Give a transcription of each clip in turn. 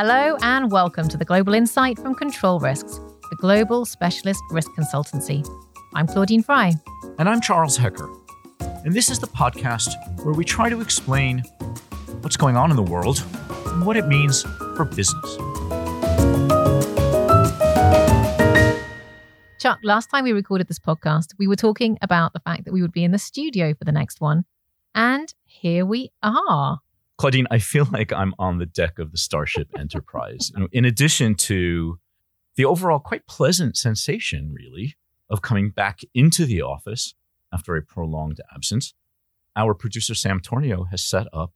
Hello, and welcome to the Global Insight from Control Risks, the global specialist risk consultancy. I'm Claudine Fry. And I'm Charles Hecker. And this is the podcast where we try to explain what's going on in the world and what it means for business. Chuck, last time we recorded this podcast, we were talking about the fact that we would be in the studio for the next one. And here we are. Claudine, I feel like I'm on the deck of the Starship Enterprise. In addition to the overall quite pleasant sensation, really, of coming back into the office after a prolonged absence, our producer Sam Tornio has set up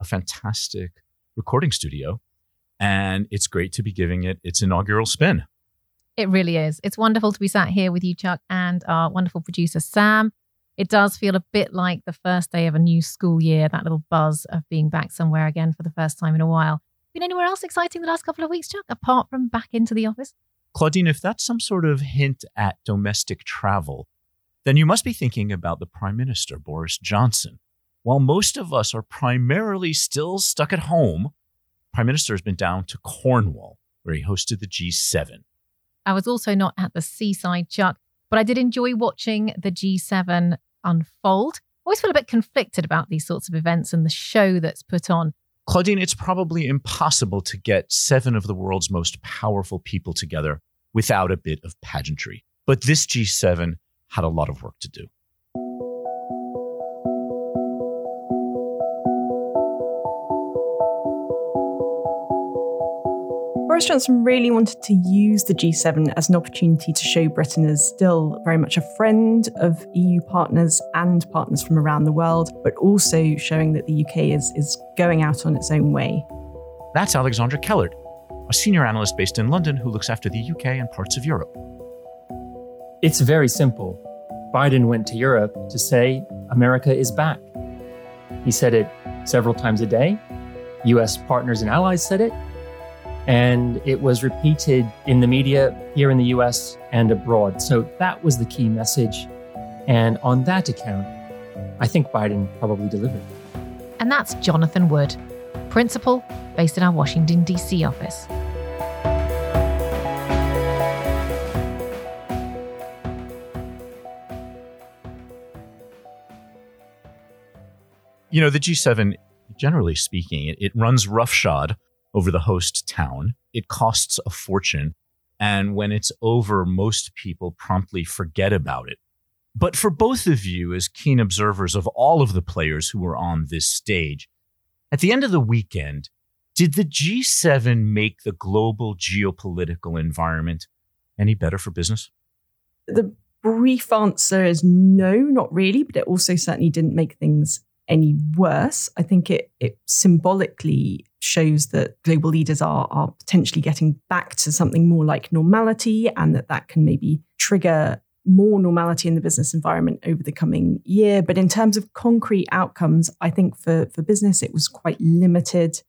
a fantastic recording studio, and it's great to be giving it its inaugural spin. It really is. It's wonderful to be sat here with you, Chuck, and our wonderful producer, Sam. It does feel a bit like the first day of a new school year, that little buzz of being back somewhere again for the first time in a while. Been anywhere else exciting the last couple of weeks, Chuck, apart from back into the office? Claudine, if that's some sort of hint at domestic travel, then you must be thinking about the Prime Minister, Boris Johnson. While most of us are primarily still stuck at home, Prime Minister has been down to Cornwall, where he hosted the G7. I was also not at the seaside, Chuck, but I did enjoy watching the G7 unfold. I always feel a bit conflicted about these sorts of events and the show that's put on. Claudine, it's probably impossible to get seven of the world's most powerful people together without a bit of pageantry. But this G7 had a lot of work to do. Boris Johnson really wanted to use the G7 as an opportunity to show Britain as still very much a friend of EU partners and partners from around the world, but also showing that the UK is, is going out on its own way. That's Alexandra Kellert, a senior analyst based in London who looks after the UK and parts of Europe. It's very simple. Biden went to Europe to say America is back. He said it several times a day. US partners and allies said it. And it was repeated in the media here in the US and abroad. So that was the key message. And on that account, I think Biden probably delivered. And that's Jonathan Wood, principal based in our Washington, D.C. office. You know, the G7, generally speaking, it, it runs roughshod over the host town. It costs a fortune. And when it's over, most people promptly forget about it. But for both of you, as keen observers of all of the players who were on this stage, at the end of the weekend, did the G7 make the global geopolitical environment any better for business? The brief answer is no, not really, but it also certainly didn't make things any worse. I think it, it symbolically shows that global leaders are, are potentially getting back to something more like normality and that that can maybe trigger more normality in the business environment over the coming year. But in terms of concrete outcomes, I think for, for business, it was quite limited.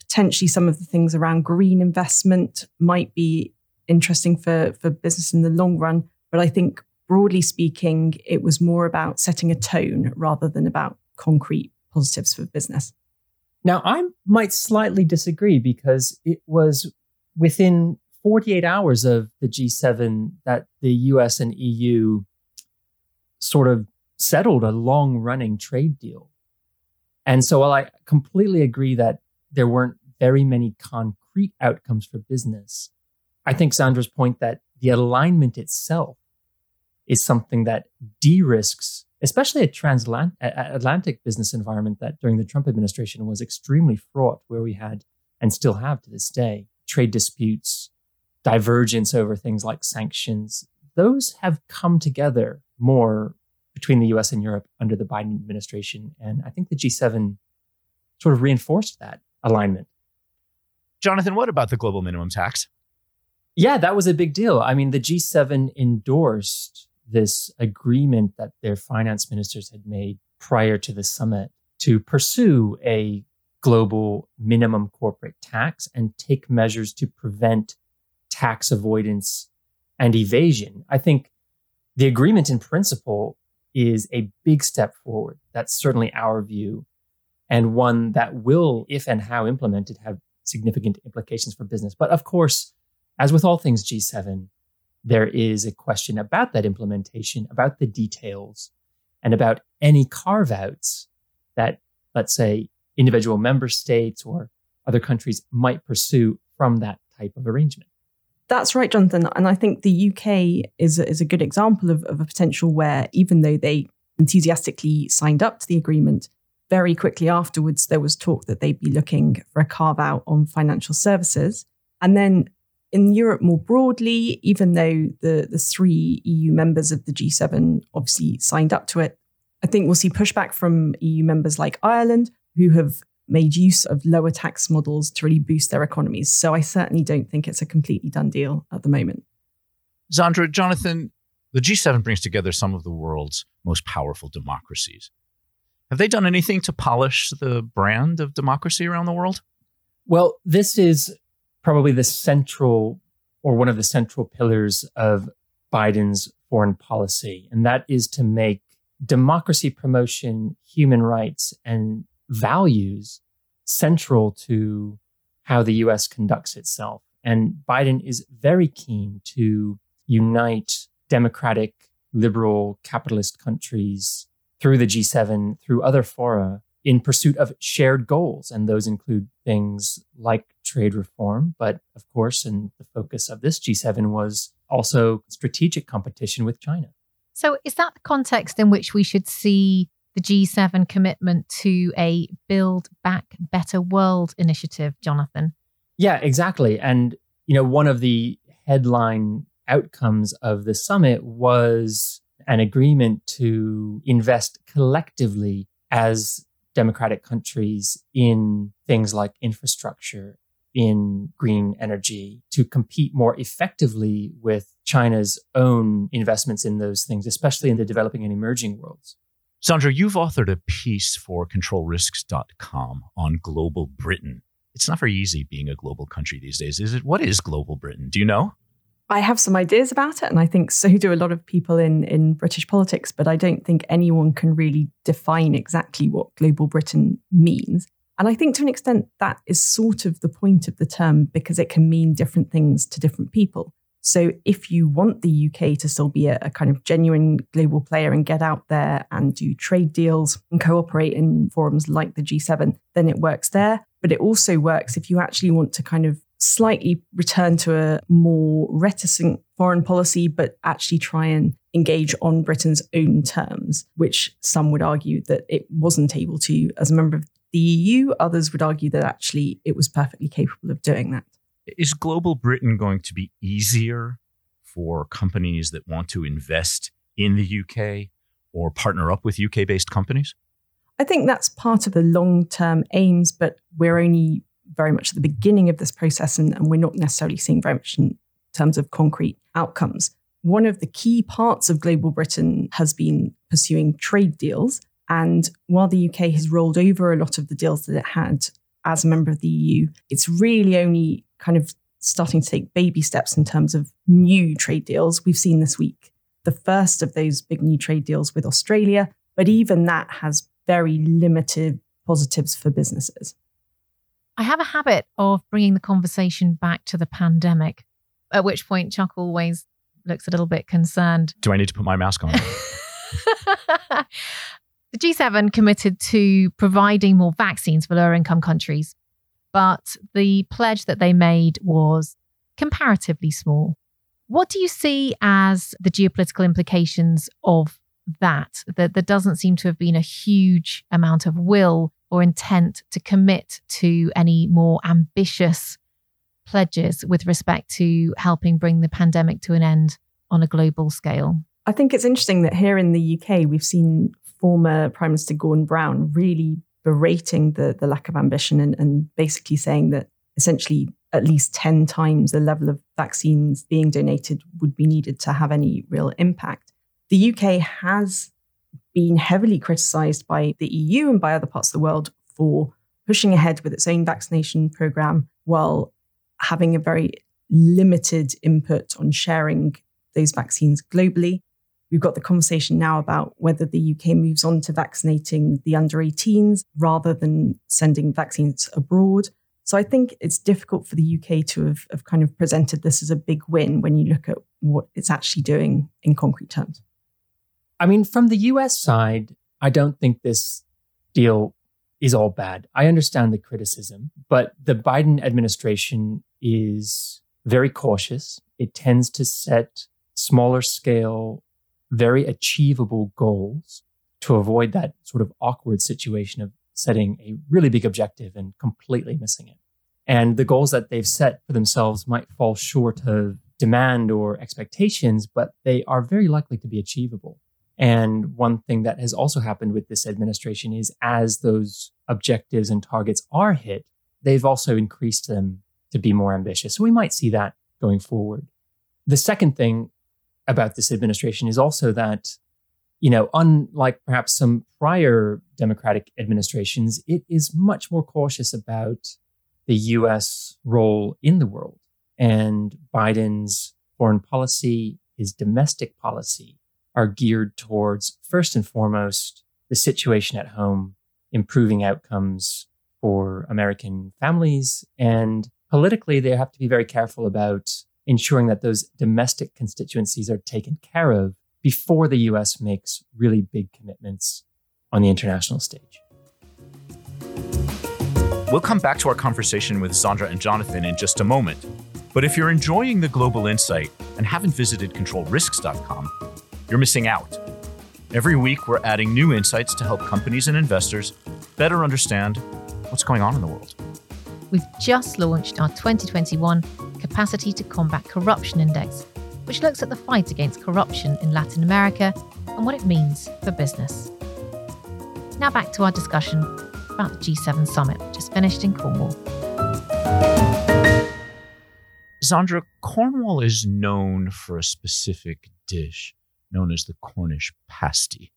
Potentially, some of the things around green investment might be interesting for, for business in the long run. But I think broadly speaking, it was more about setting a tone rather than about concrete positives for business. Now, I might slightly disagree because it was within 48 hours of the G7 that the US and EU sort of settled a long running trade deal. And so while I completely agree that there weren't very many concrete outcomes for business, I think Zandra's point that the alignment itself is something that de risks especially a transatlantic business environment that during the Trump administration was extremely fraught, where we had and still have to this day trade disputes, divergence over things like sanctions. Those have come together more between the US and Europe under the Biden administration. And I think the G7 sort of reinforced that alignment. Jonathan, what about the global minimum tax? Yeah, that was a big deal. I mean, the G7 endorsed this agreement that their finance ministers had made prior to the summit to pursue a global minimum corporate tax and take measures to prevent tax avoidance and evasion. I think the agreement in principle is a big step forward. That's certainly our view, and one that will, if and how implemented, have significant implications for business. But of course, as with all things G7, there is a question about that implementation, about the details, and about any carve outs that, let's say, individual member states or other countries might pursue from that type of arrangement. That's right, Jonathan. And I think the UK is is a good example of, of a potential where, even though they enthusiastically signed up to the agreement, very quickly afterwards, there was talk that they'd be looking for a carve out on financial services. And then in Europe more broadly, even though the, the three EU members of the G7 obviously signed up to it, I think we'll see pushback from EU members like Ireland, who have made use of lower tax models to really boost their economies. So I certainly don't think it's a completely done deal at the moment. Zandra, Jonathan, the G7 brings together some of the world's most powerful democracies. Have they done anything to polish the brand of democracy around the world? Well, this is probably the central or one of the central pillars of Biden's foreign policy, and that is to make democracy promotion, human rights, and values central to how the US conducts itself. And Biden is very keen to unite democratic, liberal, capitalist countries through the G7, through other fora in pursuit of shared goals. And those include things like trade reform. But of course, and the focus of this G7 was also strategic competition with China. So, is that the context in which we should see the G7 commitment to a Build Back Better World initiative, Jonathan? Yeah, exactly. And, you know, one of the headline outcomes of the summit was an agreement to invest collectively as democratic countries in things like infrastructure, in green energy to compete more effectively with China's own investments in those things, especially in the developing and emerging worlds. Zandra, you've authored a piece for controlrisks.com on global Britain. It's not very easy being a global country these days, is it? What is global Britain? Do you know? I have some ideas about it, and I think so do a lot of people in, in British politics, but I don't think anyone can really define exactly what global Britain means. And I think to an extent that is sort of the point of the term because it can mean different things to different people. So if you want the UK to still be a, a, kind of genuine global player and get out there and do trade deals and cooperate in forums like the G7, then it works there. But it also works if you actually want to kind of slightly return to a more reticent foreign policy, but actually try and engage on Britain's own terms, which some would argue that it wasn't able to as a member of the EU. Others would argue that actually it was perfectly capable of doing that. Is global Britain going to be easier for companies that want to invest in the UK or partner up with UK based companies? I think that's part of the long term aims, but we're only very much at the beginning of this process and, and we're not necessarily seeing very much in terms of concrete outcomes. One of the key parts of Global Britain has been pursuing trade deals. And while the UK has rolled over a lot of the deals that it had as a member of the EU, it's really only kind of starting to take baby steps in terms of new trade deals. We've seen this week the first of those big new trade deals with Australia, but even that has very limited positives for businesses. I have a habit of bringing the conversation back to the pandemic, at which point Chuck always looks a little bit concerned. Do I need to put my mask on? the G7 committed to providing more vaccines for lower income countries, but the pledge that they made was comparatively small. What do you see as the geopolitical implications of that? That there doesn't seem to have been a huge amount of will or intent to commit to any more ambitious pledges with respect to helping bring the pandemic to an end on a global scale? I think it's interesting that here in the UK, we've seen former Prime Minister Gordon Brown really berating the, the lack of ambition and, and basically saying that essentially at least 10 times the level of vaccines being donated would be needed to have any real impact. The UK has been heavily criticized by the EU and by other parts of the world for pushing ahead with its own vaccination program while having a very limited input on sharing those vaccines globally. We've got the conversation now about whether the UK moves on to vaccinating the under 18s rather than sending vaccines abroad. So I think it's difficult for the UK to have, have kind of presented this as a big win when you look at what it's actually doing in concrete terms. I mean, from the US side, I don't think this deal is all bad. I understand the criticism, but the Biden administration is very cautious. It tends to set smaller scale, very achievable goals to avoid that sort of awkward situation of setting a really big objective and completely missing it. And the goals that they've set for themselves might fall short of demand or expectations, but they are very likely to be achievable. And one thing that has also happened with this administration is as those objectives and targets are hit, they've also increased them to be more ambitious. So we might see that going forward. The second thing about this administration is also that, you know, unlike perhaps some prior Democratic administrations, it is much more cautious about the US role in the world. And Biden's foreign policy, his domestic policy, are geared towards, first and foremost, the situation at home, improving outcomes for American families. And politically, they have to be very careful about ensuring that those domestic constituencies are taken care of before the US makes really big commitments on the international stage. We'll come back to our conversation with Zandra and Jonathan in just a moment. But if you're enjoying the global insight and haven't visited controlrisks.com, you're missing out. Every week, we're adding new insights to help companies and investors better understand what's going on in the world. We've just launched our 2021 Capacity to Combat Corruption Index, which looks at the fight against corruption in Latin America and what it means for business. Now back to our discussion about the G7 summit, just finished in Cornwall. Zandra, Cornwall is known for a specific dish known as the Cornish pasty.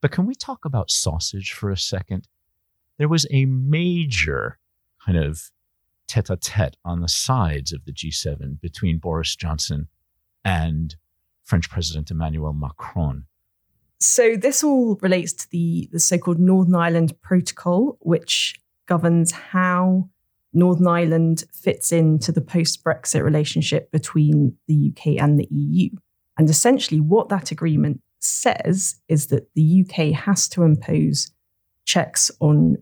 But can we talk about sausage for a second? There was a major kind of tete a tete on the sides of the G7 between Boris Johnson and French President Emmanuel Macron. So this all relates to the, the so-called Northern Ireland Protocol, which governs how Northern Ireland fits into the post-Brexit relationship between the UK and the EU. And essentially, what that agreement says is that the UK has to impose checks on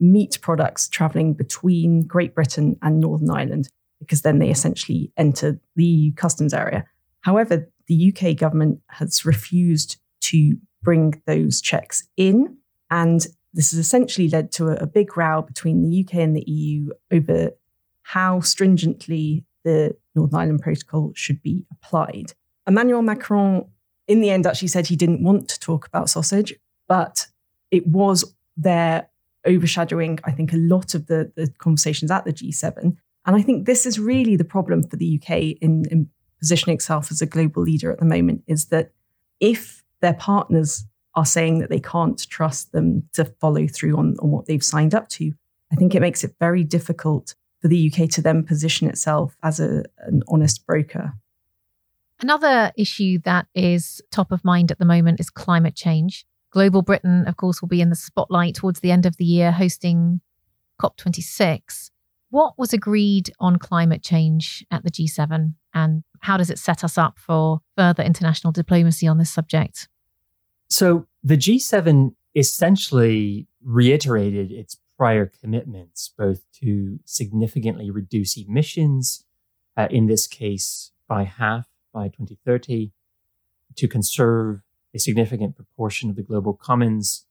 meat products traveling between Great Britain and Northern Ireland, because then they essentially enter the EU customs area. However, the UK government has refused to bring those checks in. And this has essentially led to a big row between the UK and the EU over how stringently the Northern Ireland Protocol should be applied. Emmanuel Macron, in the end, actually said he didn't want to talk about sausage, but it was there overshadowing, I think, a lot of the, the conversations at the G7. And I think this is really the problem for the UK in, in positioning itself as a global leader at the moment is that if their partners are saying that they can't trust them to follow through on, on what they've signed up to, I think it makes it very difficult for the UK to then position itself as a, an honest broker. Another issue that is top of mind at the moment is climate change. Global Britain, of course, will be in the spotlight towards the end of the year hosting COP26. What was agreed on climate change at the G7 and how does it set us up for further international diplomacy on this subject? So the G7 essentially reiterated its prior commitments, both to significantly reduce emissions, uh, in this case by half by 2030, to conserve a significant proportion of the global commons,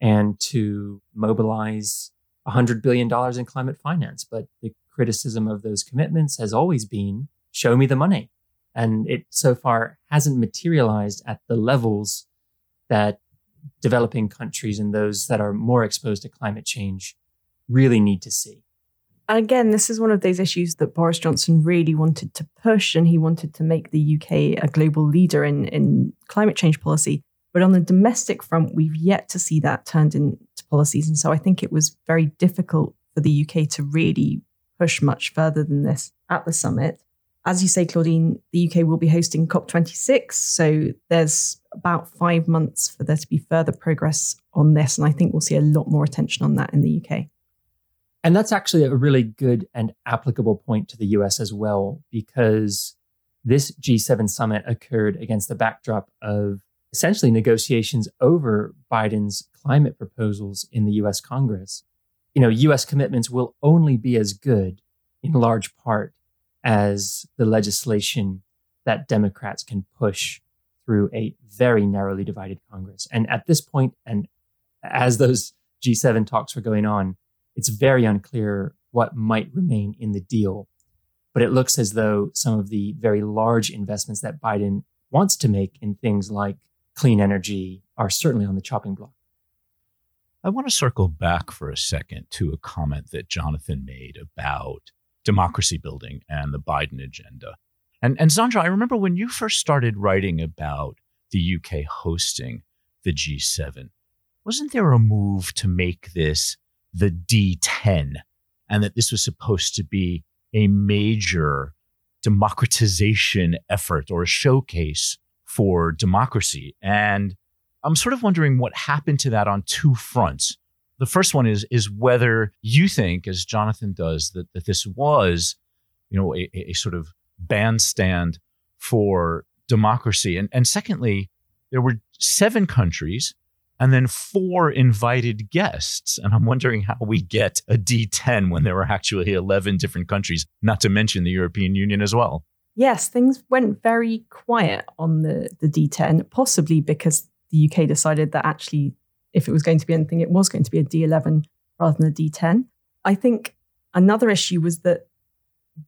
and to mobilize $100 billion in climate finance. But the criticism of those commitments has always been show me the money. And it so far hasn't materialized at the levels that developing countries and those that are more exposed to climate change really need to see. And again, this is one of those issues that Boris Johnson really wanted to push, and he wanted to make the UK a global leader in, in climate change policy. But on the domestic front, we've yet to see that turned into policies. And so I think it was very difficult for the UK to really push much further than this at the summit. As you say, Claudine, the UK will be hosting COP26. So there's about five months for there to be further progress on this. And I think we'll see a lot more attention on that in the UK. And that's actually a really good and applicable point to the US as well, because this G7 summit occurred against the backdrop of essentially negotiations over Biden's climate proposals in the US Congress. You know, US commitments will only be as good in large part as the legislation that Democrats can push through a very narrowly divided Congress. And at this point, and as those G7 talks were going on, it's very unclear what might remain in the deal. But it looks as though some of the very large investments that Biden wants to make in things like clean energy are certainly on the chopping block. I want to circle back for a second to a comment that Jonathan made about democracy building and the Biden agenda. And, and Zandra, I remember when you first started writing about the UK hosting the G7, wasn't there a move to make this the D10 and that this was supposed to be a major democratization effort or a showcase for democracy? And I'm sort of wondering what happened to that on two fronts. The first one is is whether you think, as Jonathan does, that, that this was, you know, a, a sort of bandstand for democracy. And, and secondly, there were seven countries and then four invited guests. And I'm wondering how we get a D10 when there were actually 11 different countries, not to mention the European Union as well. Yes, things went very quiet on the, the D10, possibly because the UK decided that actually, if it was going to be anything, it was going to be a D11 rather than a D10. I think another issue was that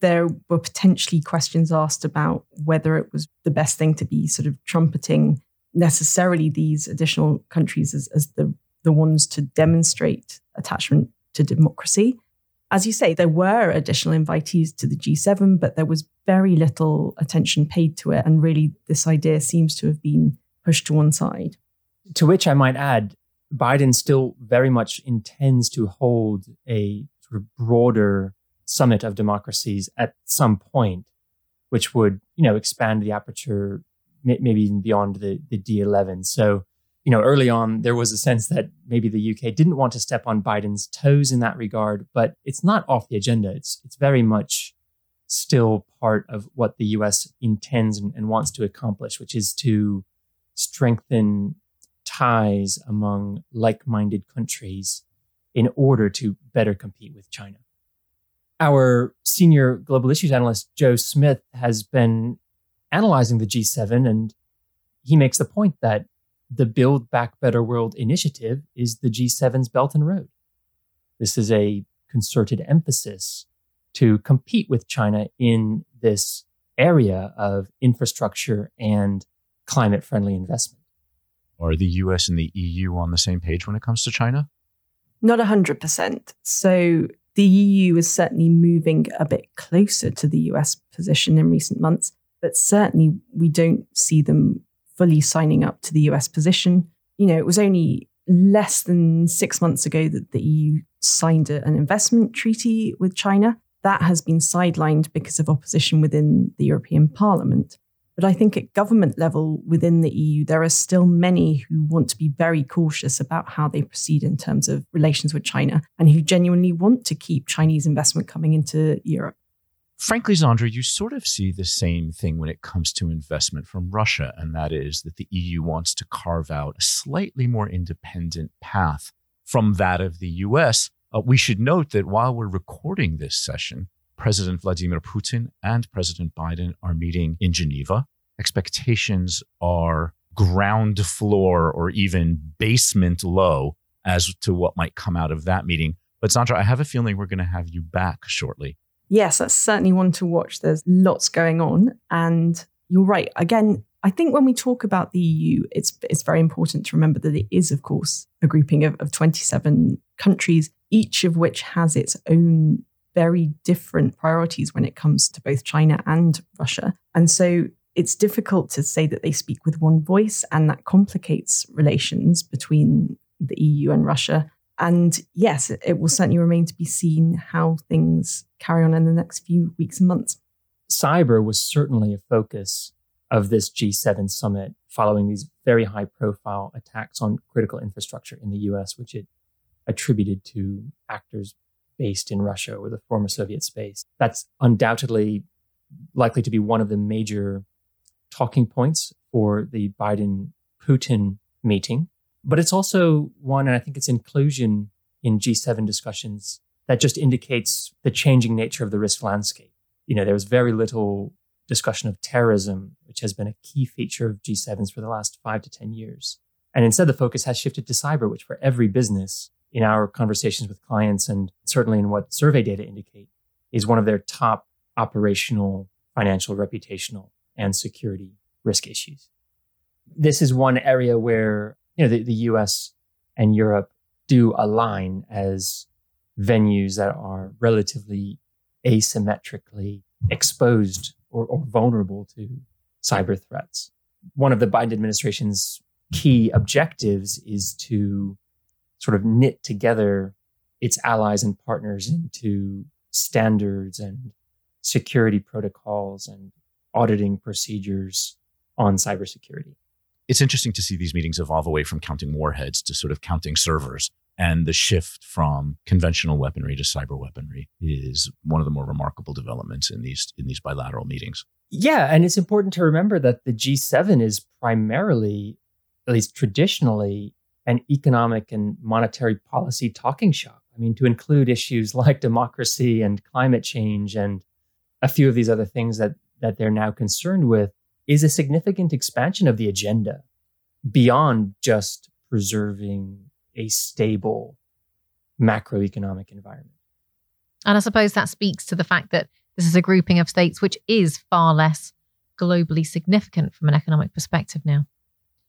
there were potentially questions asked about whether it was the best thing to be sort of trumpeting necessarily these additional countries as, as the, the ones to demonstrate attachment to democracy. As you say, there were additional invitees to the G7, but there was very little attention paid to it. And really, this idea seems to have been pushed to one side. To which I might add, Biden still very much intends to hold a sort of broader summit of democracies at some point, which would, you know, expand the aperture maybe even beyond the, the D11. So, you know, early on, there was a sense that maybe the UK didn't want to step on Biden's toes in that regard, but it's not off the agenda. It's, it's very much still part of what the US intends and, and wants to accomplish, which is to strengthen ties among like minded countries in order to better compete with China. Our senior global issues analyst, Joe Smith, has been analyzing the G7, and he makes the point that the Build Back Better World initiative is the G7's Belt and Road. This is a concerted emphasis to compete with China in this area of infrastructure and climate friendly investment. Are the US and the EU on the same page when it comes to China? Not 100%. So the EU is certainly moving a bit closer to the US position in recent months but certainly we don't see them fully signing up to the US position. You know, it was only less than six months ago that the EU signed an investment treaty with China. That has been sidelined because of opposition within the European Parliament. But I think at government level within the EU, there are still many who want to be very cautious about how they proceed in terms of relations with China and who genuinely want to keep Chinese investment coming into Europe. Frankly, Zandra, you sort of see the same thing when it comes to investment from Russia, and that is that the EU wants to carve out a slightly more independent path from that of the US. Uh, we should note that while we're recording this session, President Vladimir Putin and President Biden are meeting in Geneva. Expectations are ground floor or even basement low as to what might come out of that meeting. But Zandra, I have a feeling we're going to have you back shortly yes, that's certainly one to watch. There's lots going on. And you're right. Again, I think when we talk about the EU, it's it's very important to remember that it is, of course, a grouping of, of 27 countries, each of which has its own very different priorities when it comes to both China and Russia. And so it's difficult to say that they speak with one voice, and that complicates relations between the EU and Russia. And yes, it will certainly remain to be seen how things carry on in the next few weeks and months. Cyber was certainly a focus of this G7 summit following these very high profile attacks on critical infrastructure in the US, which it attributed to actors based in Russia or the former Soviet space. That's undoubtedly likely to be one of the major talking points for the Biden Putin meeting. But it's also one, and I think its inclusion in G7 discussions that just indicates the changing nature of the risk landscape. You know, there was very little discussion of terrorism, which has been a key feature of G7s for the last five to 10 years. And instead, the focus has shifted to cyber, which for every business in our conversations with clients and certainly in what survey data indicate is one of their top operational, financial, reputational, and security risk issues. This is one area where, you know, the, the US and Europe do align as venues that are relatively asymmetrically exposed or, or vulnerable to cyber threats. One of the Biden administration's key objectives is to sort of knit together its allies and partners into standards and security protocols and auditing procedures on cybersecurity. It's interesting to see these meetings evolve away from counting warheads to sort of counting servers. And the shift from conventional weaponry to cyber weaponry is one of the more remarkable developments in these in these bilateral meetings. Yeah, and it's important to remember that the G7 is primarily, at least traditionally, an economic and monetary policy talking shop. I mean, to include issues like democracy and climate change and a few of these other things that that they're now concerned with is a significant expansion of the agenda beyond just preserving a stable macroeconomic environment. And I suppose that speaks to the fact that this is a grouping of states which is far less globally significant from an economic perspective now.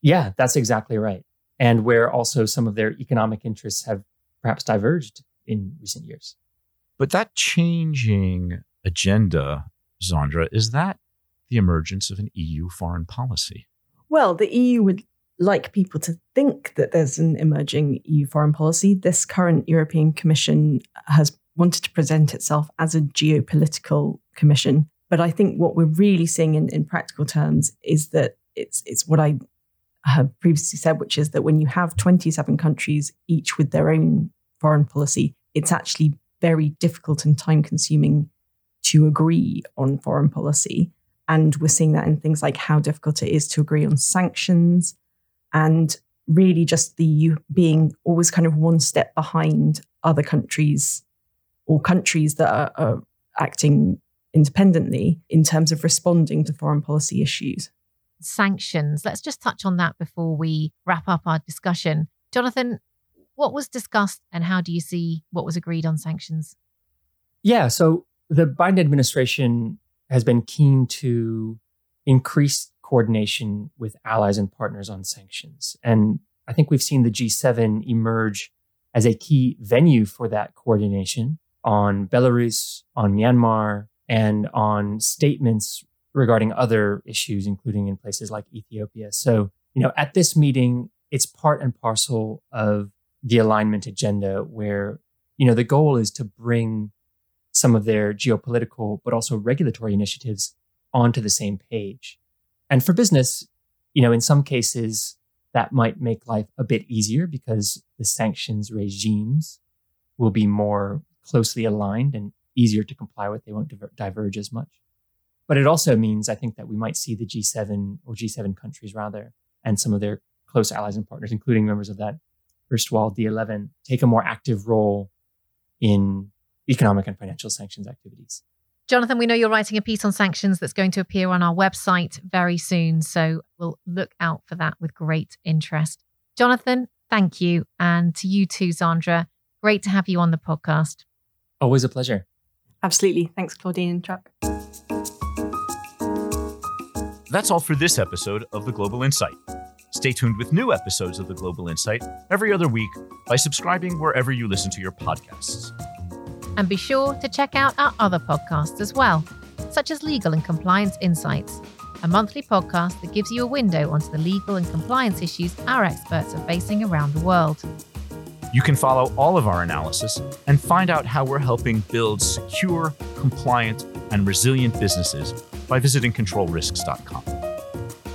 Yeah, that's exactly right. And where also some of their economic interests have perhaps diverged in recent years. But that changing agenda, Zandra, is that the emergence of an EU foreign policy? Well, the EU would like people to think that there's an emerging EU foreign policy. This current European Commission has wanted to present itself as a geopolitical commission. But I think what we're really seeing in, in practical terms is that it's it's what I have previously said, which is that when you have 27 countries, each with their own foreign policy, it's actually very difficult and time consuming to agree on foreign policy. And we're seeing that in things like how difficult it is to agree on sanctions and really just the EU being always kind of one step behind other countries or countries that are, are acting independently in terms of responding to foreign policy issues. Sanctions. Let's just touch on that before we wrap up our discussion. Jonathan, what was discussed and how do you see what was agreed on sanctions? Yeah, so the Biden administration has been keen to increase coordination with allies and partners on sanctions. And I think we've seen the G7 emerge as a key venue for that coordination on Belarus, on Myanmar, and on statements regarding other issues, including in places like Ethiopia. So, you know, at this meeting, it's part and parcel of the alignment agenda where, you know, the goal is to bring some of their geopolitical, but also regulatory initiatives onto the same page. And for business, you know, in some cases, that might make life a bit easier because the sanctions regimes will be more closely aligned and easier to comply with. They won't diverge as much. But it also means, I think, that we might see the G7 or G7 countries rather, and some of their close allies and partners, including members of that erstwhile D11, take a more active role in economic and financial sanctions activities. Jonathan, we know you're writing a piece on sanctions that's going to appear on our website very soon. So we'll look out for that with great interest. Jonathan, thank you. And to you too, Zandra. Great to have you on the podcast. Always a pleasure. Absolutely. Thanks, Claudine and Chuck. That's all for this episode of The Global Insight. Stay tuned with new episodes of The Global Insight every other week by subscribing wherever you listen to your podcasts. And be sure to check out our other podcasts as well, such as Legal and Compliance Insights, a monthly podcast that gives you a window onto the legal and compliance issues our experts are facing around the world. You can follow all of our analysis and find out how we're helping build secure, compliant, and resilient businesses by visiting controlrisks.com.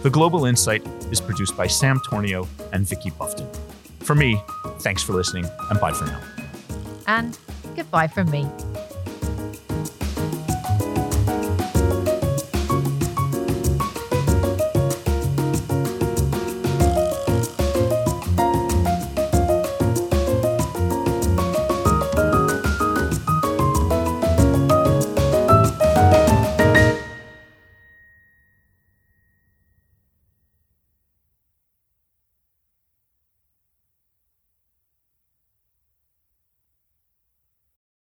The Global Insight is produced by Sam Tornio and Vicky Buffton. For me, thanks for listening, and bye for now. And goodbye from me.